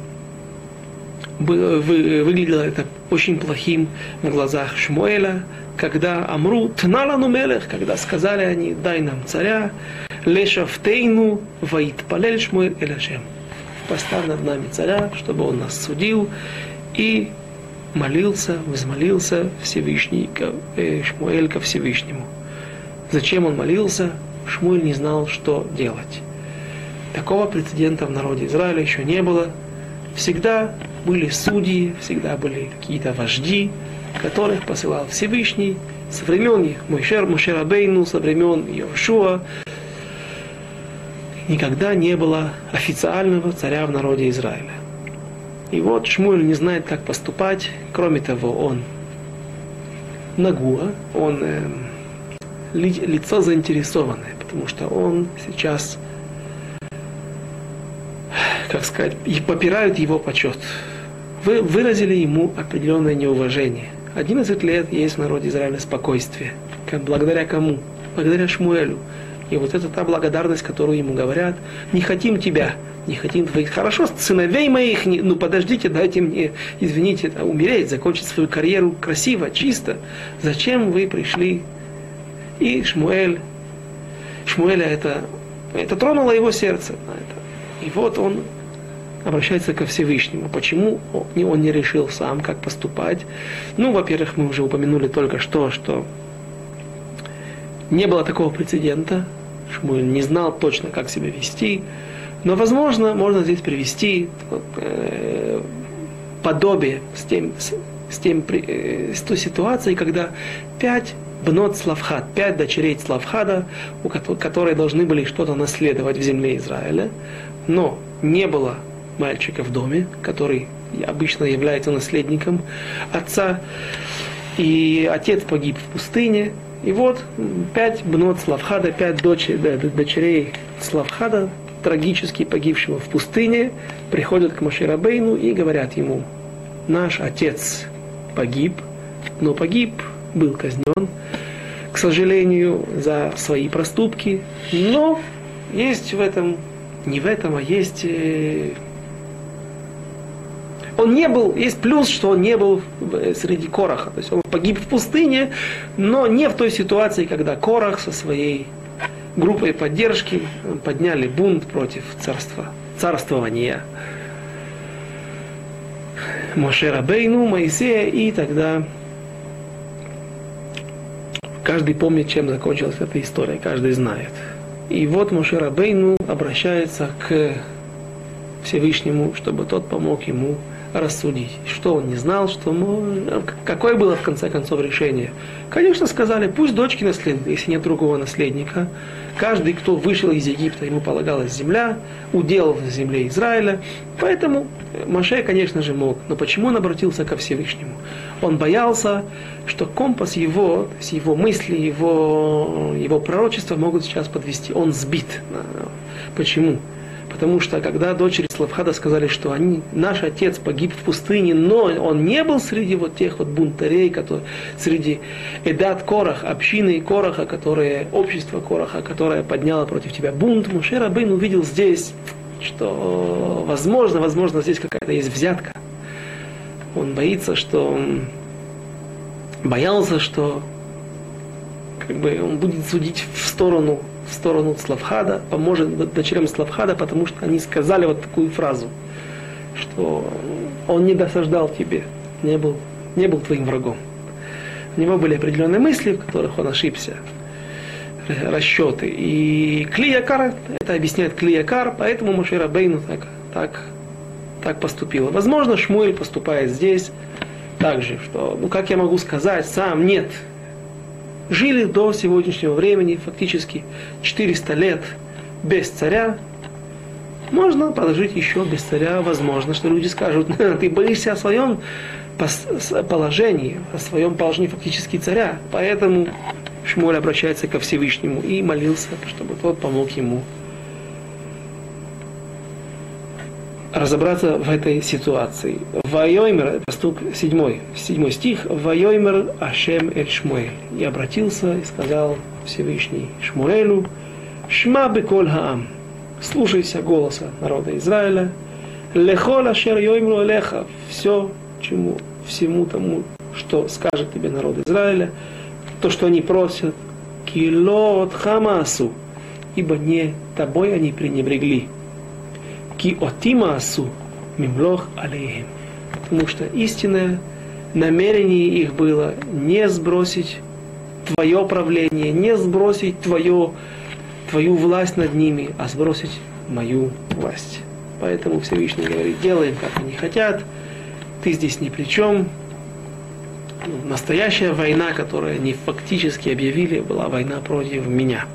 выглядело это очень плохим на глазах Шмуэля, когда Амру Тналану Мелех, когда сказали они, дай нам царя, Лешафтейну Ваитпалель Шмуэль Эляшем. Поставь над нами царя, чтобы он нас судил, и молился, возмолился Всевышний, э, Шмуэль ко Всевышнему. Зачем он молился? Шмуэль не знал, что делать. Такого прецедента в народе Израиля еще не было. Всегда были судьи, всегда были какие-то вожди, которых посылал Всевышний со времен Мойшер, Мошерабейну, со времен Йошуа. Никогда не было официального царя в народе Израиля. И вот Шмуэль не знает, как поступать. Кроме того, он нагуа, он э, лицо заинтересованное, потому что он сейчас как сказать, и попирают его почет. Вы выразили ему определенное неуважение. 11 лет есть в народе Израиля спокойствие. Благодаря кому? Благодаря Шмуэлю. И вот это та благодарность, которую ему говорят, не хотим тебя, не хотим твоих. Хорошо, сыновей моих, не, ну подождите, дайте мне, извините, умереть, закончить свою карьеру красиво, чисто. Зачем вы пришли? И Шмуэль, Шмуэля это, это тронуло его сердце. И вот он обращается ко Всевышнему. Почему он не решил сам, как поступать? Ну, во-первых, мы уже упомянули только что, что не было такого прецедента. Шмуэль не знал точно, как себя вести. Но, возможно, можно здесь привести э, подобие с, тем, с, с, тем, э, с той ситуацией, когда пять бнот Славхад, пять дочерей Славхада, у которые должны были что-то наследовать в земле Израиля, но не было мальчика в доме, который обычно является наследником отца, и отец погиб в пустыне, и вот пять бнот Славхада, пять дочерей, да, дочерей Славхада, трагически погибшего в пустыне, приходят к Маширабейну и говорят ему, наш отец погиб, но погиб, был казнен, к сожалению, за свои проступки, но есть в этом, не в этом, а есть э, он не был, есть плюс, что он не был среди Короха. То есть он погиб в пустыне, но не в той ситуации, когда Корах со своей группой поддержки подняли бунт против царства, царствования Мошера Бейну, Моисея, и тогда каждый помнит, чем закончилась эта история, каждый знает. И вот Мошера Бейну обращается к Всевышнему, чтобы тот помог ему рассудить. Что он не знал, что какое было в конце концов решение. Конечно, сказали, пусть дочки наследуют, если нет другого наследника. Каждый, кто вышел из Египта, ему полагалась земля, удел в земле Израиля. Поэтому Маше, конечно же, мог. Но почему он обратился ко Всевышнему? Он боялся, что компас его, его мысли, его, его пророчества могут сейчас подвести. Он сбит. Почему? Потому что когда дочери Славхада сказали, что они, наш отец погиб в пустыне, но он не был среди вот тех вот бунтарей, которые, среди Эдат Корах, общины Кораха, которые, общество Кораха, которое подняло против тебя бунт, Мушер Абейн увидел здесь, что возможно, возможно, здесь какая-то есть взятка. Он боится, что боялся, что как бы он будет судить в сторону в сторону Славхада, поможет дочерям Славхада, потому что они сказали вот такую фразу, что он не досаждал тебе, не был, не был твоим врагом. У него были определенные мысли, в которых он ошибся, расчеты. И Клиякар, это объясняет Клиякар, поэтому Мушера Бейну так, так, так поступил. Возможно, Шмуэль поступает здесь так же, что, ну как я могу сказать, сам нет, жили до сегодняшнего времени фактически 400 лет без царя, можно положить еще без царя, возможно, что люди скажут, ты боишься о своем положении, о своем положении фактически царя. Поэтому Шмуэль обращается ко Всевышнему и молился, чтобы тот помог ему разобраться в этой ситуации. Вайоймер, поступ 7, 7 стих, Вайоймер Ашем Эль Шмуэль. И обратился и сказал Всевышний Шмуэлю, Шма беколь хаам, слушайся голоса народа Израиля, Лехол Ашер Йоймру Элеха, все, чему, всему тому, что скажет тебе народ Израиля, то, что они просят, Килот Хамасу, ибо не тобой они пренебрегли, Ки отима асу мимлох алейхим. Потому что истинное намерение их было не сбросить твое правление, не сбросить твое, твою власть над ними, а сбросить мою власть. Поэтому Всевышний говорит, делаем, как они хотят, ты здесь ни при чем. Настоящая война, которую они фактически объявили, была война против меня.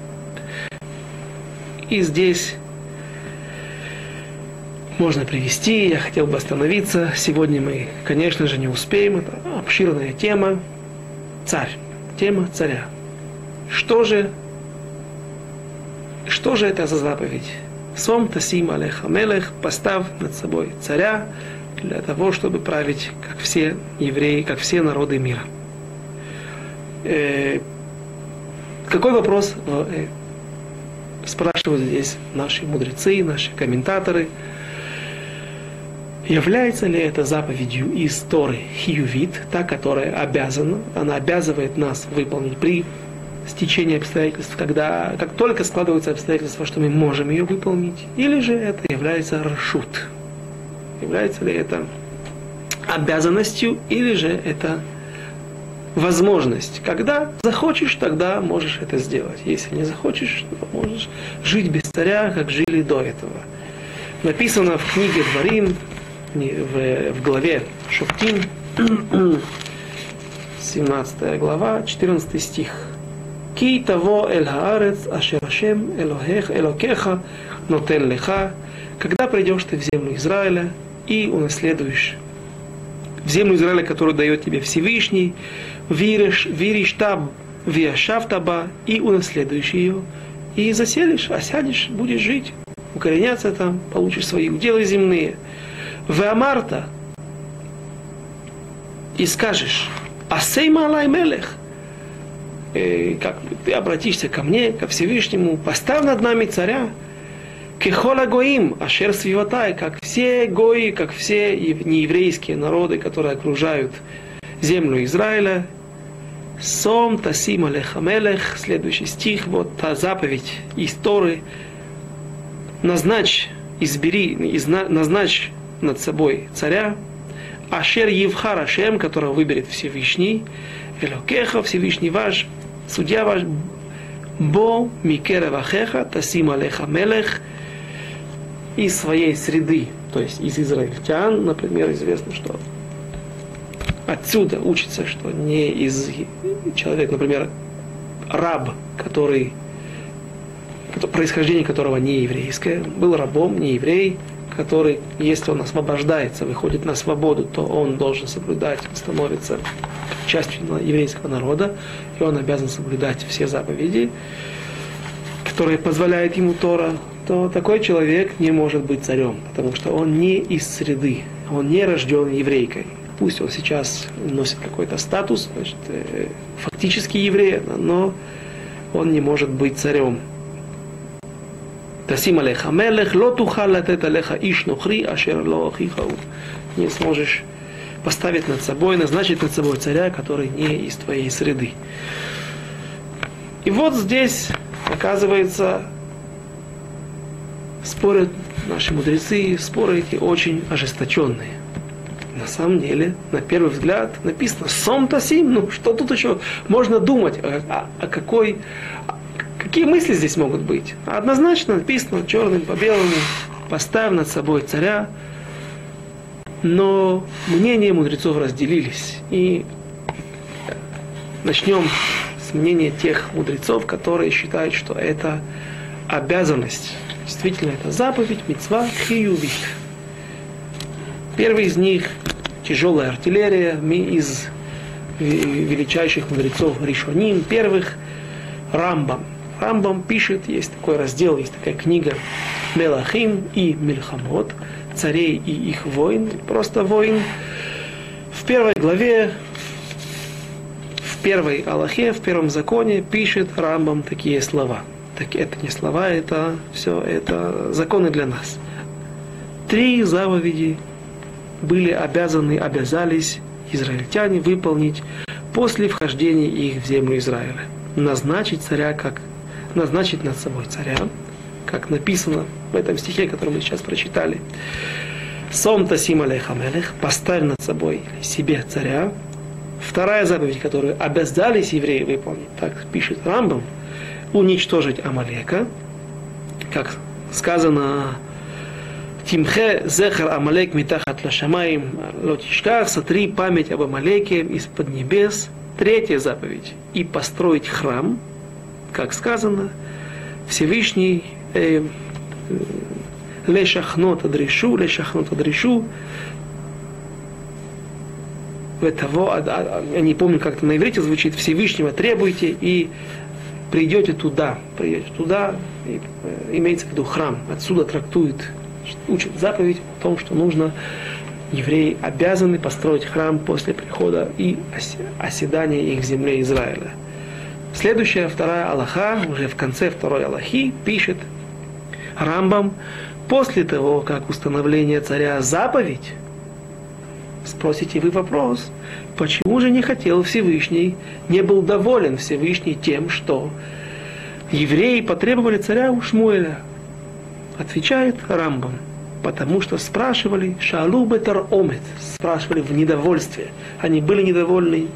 И здесь можно привести, я хотел бы остановиться. Сегодня мы, конечно же, не успеем, это обширная тема. Царь, тема царя. Что же, что же это за заповедь? Сом тасим алеха мелех, поставь над собой царя для того, чтобы править, как все евреи, как все народы мира. Э, какой вопрос э, спрашивают здесь наши мудрецы, наши комментаторы? Является ли это заповедью из Торы хиювит, та, которая обязана, она обязывает нас выполнить при стечении обстоятельств, когда, как только складываются обстоятельства, что мы можем ее выполнить, или же это является рашут, является ли это обязанностью, или же это возможность. Когда захочешь, тогда можешь это сделать. Если не захочешь, то можешь жить без царя, как жили до этого. Написано в книге Дворим, в, в главе Шуптин, 17 глава, 14 стих. Ки того эль хаарец ашер ашем элохех элокеха нотен леха. Когда придешь ты в землю Израиля и унаследуешь в землю Израиля, которую дает тебе Всевышний, веришь, веришь там, виашав таба, и унаследуешь ее, и заселишь, осядешь, будешь жить, укореняться там, получишь свои уделы земные – в Амарта и скажешь, Асей Малай Мелех, э, как ты обратишься ко мне, ко Всевышнему, поставь над нами царя, Кехола Гоим, Ашер Свиватай, как все гои, как все нееврейские народы, которые окружают землю Израиля. Сом Тасим Алехамелех, следующий стих, вот та заповедь из Торы. Назначь, избери, назначь над собой царя, Ашер Евхар Ашем, которого выберет Всевышний, Элокеха, Всевышний ваш, судья ваш, Бо Микера Вахеха, Тасим Алеха Мелех, из своей среды, то есть из израильтян, например, известно, что отсюда учится, что не из человека, например, раб, который происхождение которого не еврейское, был рабом, не еврей, который, если он освобождается, выходит на свободу, то он должен соблюдать, становится частью еврейского народа, и он обязан соблюдать все заповеди, которые позволяет ему Тора, то такой человек не может быть царем, потому что он не из среды, он не рожден еврейкой. Пусть он сейчас носит какой-то статус, значит, э, фактически еврей, но он не может быть царем. Тасим алеха мелех, лотуха латет алеха иш нухри, ашер лохиха Не сможешь поставить над собой, назначить над собой царя, который не из твоей среды. И вот здесь, оказывается, спорят наши мудрецы, споры эти очень ожесточенные. На самом деле, на первый взгляд, написано «сом тасим», ну что тут еще можно думать, о, о, о какой, Какие мысли здесь могут быть? Однозначно написано черным по белому, поставь над собой царя, но мнения мудрецов разделились. И начнем с мнения тех мудрецов, которые считают, что это обязанность. Действительно, это заповедь, мецва, хиювит. Первый из них тяжелая артиллерия, из величайших мудрецов Ришоним, первых Рамбам. Рамбам пишет, есть такой раздел, есть такая книга Мелахим и Мильхамот, царей и их войн, просто войн. В первой главе, в первой Аллахе, в первом законе пишет Рамбам такие слова. Так это не слова, это все, это законы для нас. Три заповеди были обязаны, обязались израильтяне выполнить после вхождения их в землю Израиля. Назначить царя как назначить над собой царя, как написано в этом стихе, который мы сейчас прочитали. Сом тасим алейха мелех, поставь над собой себе царя. Вторая заповедь, которую обязались евреи выполнить, так пишет Рамбам, уничтожить Амалека, как сказано Тимхе зехар Амалек митахат лашамаим лотишках, сотри память об Амалеке из-под небес. Третья заповедь. И построить храм, как сказано, Всевышний э, лешахнот адрешу, лешахнот адрешу, того, а, а, я не помню, как это на иврите звучит, Всевышнего требуйте и придете туда, придете туда, и, э, имеется в виду храм, отсюда трактует, учит заповедь о том, что нужно, евреи обязаны построить храм после прихода и оседания их земли Израиля. Следующая, вторая Аллаха, уже в конце второй Аллахи, пишет Рамбам, после того, как установление царя заповедь, спросите вы вопрос, почему же не хотел Всевышний, не был доволен Всевышний тем, что евреи потребовали царя у Шмуэля? Отвечает Рамбам, потому что спрашивали Шалу Бетар Омет, спрашивали в недовольстве. Они были недовольны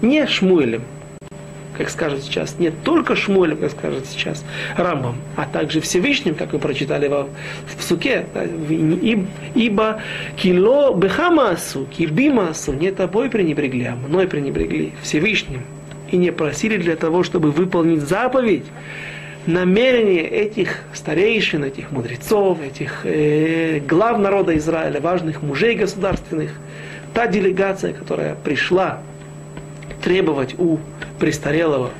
не Шмуэлем, как скажет сейчас, не только Шмуэлем, как скажет сейчас Рамбам, а также Всевышним, как вы прочитали в, в Суке, ибо кило бехамасу, кирбимасу, не тобой пренебрегли, а мной пренебрегли, Всевышним, и не просили для того, чтобы выполнить заповедь, намерение этих старейшин, этих мудрецов, этих э, глав народа Израиля, важных мужей государственных, та делегация, которая пришла требовать у престарелого,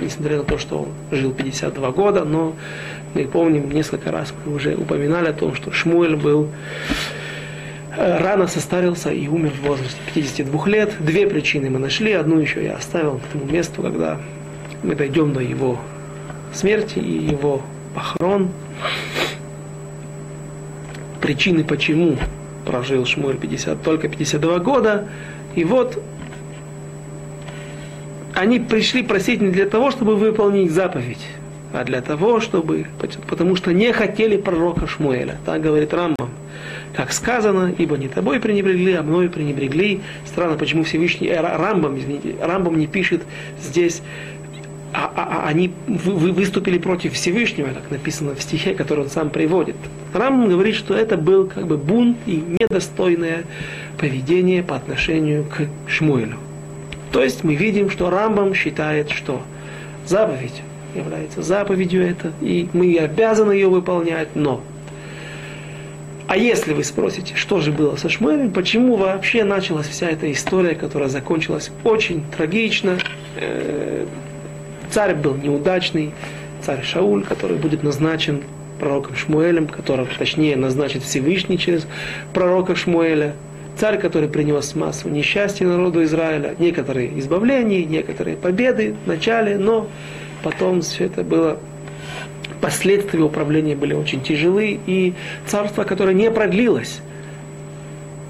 несмотря на то, что он жил 52 года, но мы помним, несколько раз мы уже упоминали о том, что Шмуэль был э, рано состарился и умер в возрасте 52 лет. Две причины мы нашли, одну еще я оставил к тому месту, когда мы дойдем до его смерти и его похорон. Причины, почему прожил Шмуэль 50, только 52 года. И вот они пришли просить не для того, чтобы выполнить заповедь, а для того, чтобы, потому что не хотели пророка Шмуэля. Так говорит Рамбам. Как сказано, ибо не тобой пренебрегли, а мною пренебрегли. Странно, почему Всевышний, э, Рамбам, извините, Рамбам не пишет здесь, а, а, а они вы, выступили против Всевышнего, как написано в стихе, который он сам приводит. Рамбам говорит, что это был как бы бунт и недостойное поведение по отношению к Шмуэлю. То есть мы видим, что Рамбам считает, что заповедь является заповедью это, и мы обязаны ее выполнять, но а если вы спросите, что же было со Шмуэлем, почему вообще началась вся эта история, которая закончилась очень трагично, э, царь был неудачный, царь Шауль, который будет назначен пророком Шмуэлем, которого, точнее, назначит Всевышний через пророка Шмуэля, царь, который принес массу несчастья народу Израиля, некоторые избавления, некоторые победы в начале, но потом все это было последствия управления были очень тяжелы, и царство, которое не продлилось,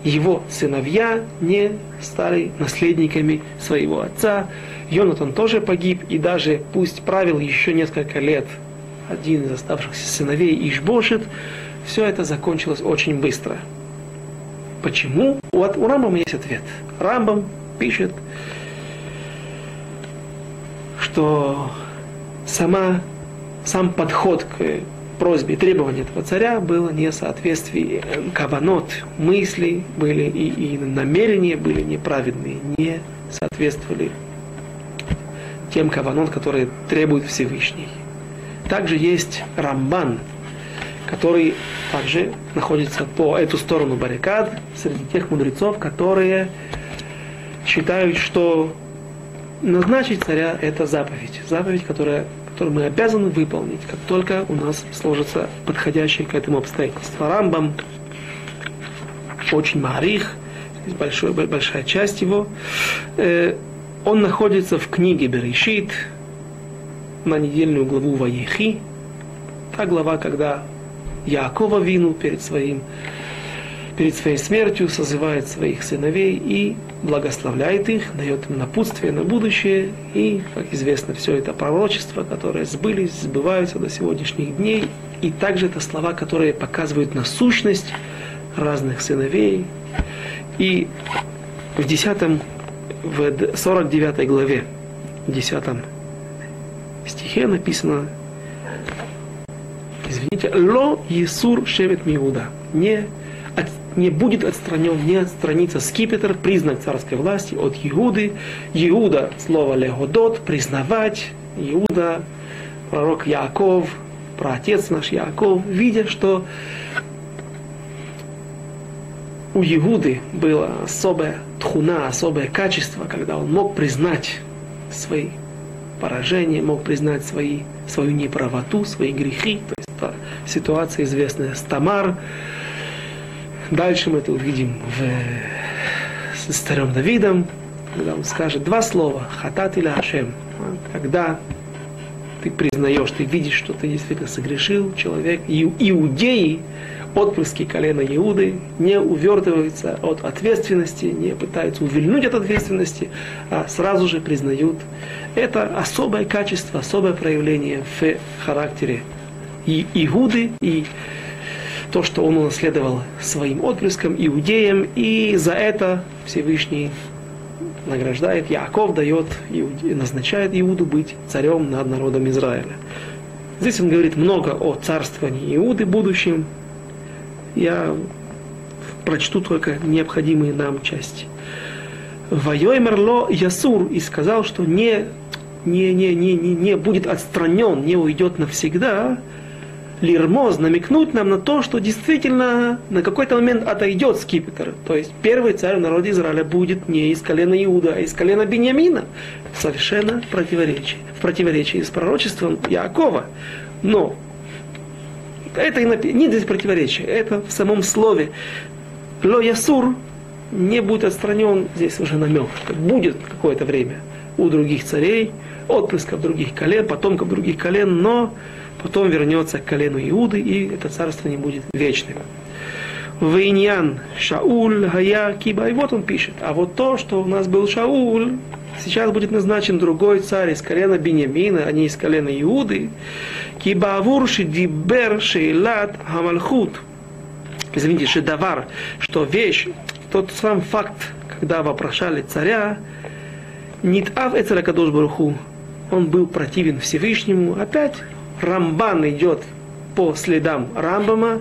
его сыновья не стали наследниками своего отца. Йонатан тоже погиб, и даже пусть правил еще несколько лет один из оставшихся сыновей Ишбошит, все это закончилось очень быстро. Почему? У, у Рамбама есть ответ. Рамбам пишет, что сама, сам подход к просьбе и требованию этого царя было не соответствие каванот, мысли были и, и намерения были неправедные, не соответствовали тем каванот, которые требует Всевышний. Также есть Рамбан, который также находится по эту сторону баррикад, среди тех мудрецов, которые считают, что назначить царя – это заповедь. Заповедь, которая, которую мы обязаны выполнить, как только у нас сложится подходящее к этому обстоятельство. Рамбам очень марих, большой, большая часть его. Э, он находится в книге Берешит, на недельную главу Ваехи. Та глава, когда Якова Вину перед, своим, перед своей смертью созывает своих сыновей и благословляет их, дает им напутствие на будущее. И, как известно, все это пророчество, которые сбылись, сбываются до сегодняшних дней. И также это слова, которые показывают насущность разных сыновей. И в 10 в 49 главе, в 10 стихе написано извините, ло Есур Шевет Миуда. Не, от, не будет отстранен, не отстранится скипетр, признак царской власти от Иуды. Иуда, слово легодот, признавать. Иуда, пророк Яков, праотец наш Яков, видя, что у Иуды было особое тхуна, особое качество, когда он мог признать свои поражение, мог признать свои, свою неправоту, свои грехи. То есть та ситуация известная с Тамар. Дальше мы это увидим в, с царем Давидом, когда он скажет два слова «хатат или Ашем». Когда ты признаешь, ты видишь, что ты действительно согрешил, человек, иудеи, отпрыски колена Иуды не увертываются от ответственности, не пытаются увильнуть от ответственности, а сразу же признают. Это особое качество, особое проявление в характере и Иуды, и то, что он унаследовал своим отпрыском, иудеям, и за это Всевышний награждает, Яков дает, назначает Иуду быть царем над народом Израиля. Здесь он говорит много о царствовании Иуды будущем, я прочту только необходимые нам части. Вайоймерло Ясур и сказал, что не, не, не, не, не, не будет отстранен, не уйдет навсегда. Лирмоз намекнуть нам на то, что действительно на какой-то момент отойдет скипетр. То есть первый царь в народе Израиля будет не из колена Иуда, а из колена Бениамина. Совершенно противоречие. В противоречии с пророчеством Якова. Но это и напи... не здесь противоречие, это в самом слове. Ло ясур не будет отстранен, здесь уже намек, что будет какое-то время у других царей, отпрысков других колен, потомков других колен, но потом вернется к колену Иуды, и это царство не будет вечным. Вейньян Шауль Гая Киба. И вот он пишет. А вот то, что у нас был Шауль, сейчас будет назначен другой царь из колена Бениамина, а не из колена Иуды. Кибавур Шидибер Шейлат Хамалхут. Извините, шедавар, что вещь, тот сам факт, когда вопрошали царя, Нитав Эцеля Кадош Баруху, он был противен Всевышнему. Опять Рамбан идет по следам Рамбама,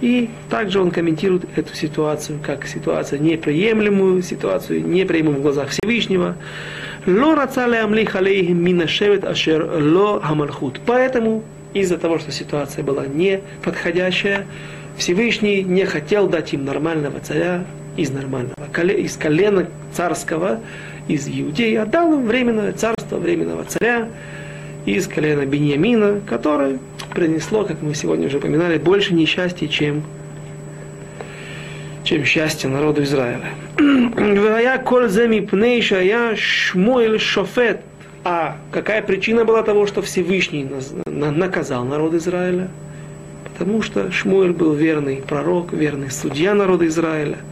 и также он комментирует эту ситуацию как ситуацию неприемлемую, ситуацию неприемлемую в глазах Всевышнего. Ло рацале амлих алейхим минашевет ашер ло хамалхут. Поэтому, из-за того, что ситуация была неподходящая, Всевышний не хотел дать им нормального царя из нормального, из колена царского, из Иудеи, а дал им временное царство, временного царя из колена Беньямина, который принесло, как мы сегодня уже упоминали, больше несчастья, чем, чем счастье народу Израиля. шофет. А какая причина была того, что Всевышний наказал народ Израиля? Потому что Шмуэль был верный пророк, верный судья народа Израиля –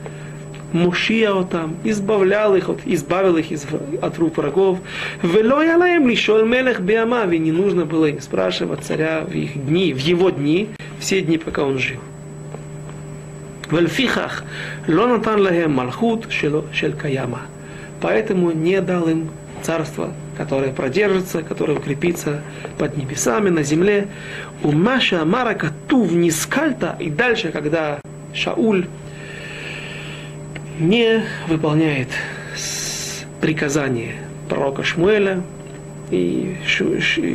Мушия там, избавлял их, от, избавил их из, от рук врагов. Мелех биама, и не нужно было им спрашивать царя в их дни, в его дни, все дни, пока он жил. Вельфихах, лонатан лахем малхут шел каяма. Поэтому не дал им царство, которое продержится, которое укрепится под небесами, на земле. У Маша Марака Тув Нискальта, и дальше, когда Шауль не выполняет приказание пророка Шмуэля, и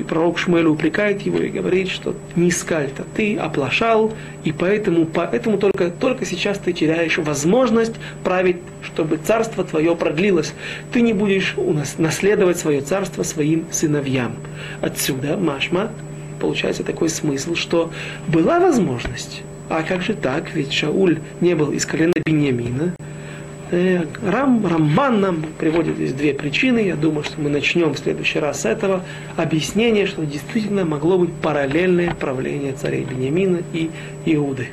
пророк Шмуэль упрекает его и говорит, что не скальта, ты оплошал, и поэтому, поэтому только, только сейчас ты теряешь возможность править, чтобы царство твое продлилось. Ты не будешь у нас наследовать свое царство своим сыновьям. Отсюда, Машма, получается такой смысл, что была возможность, а как же так, ведь Шауль не был из колена Беньямина, Рам, Рамбан нам приводит здесь две причины. Я думаю, что мы начнем в следующий раз с этого объяснения, что действительно могло быть параллельное правление царей Бениамина и Иуды.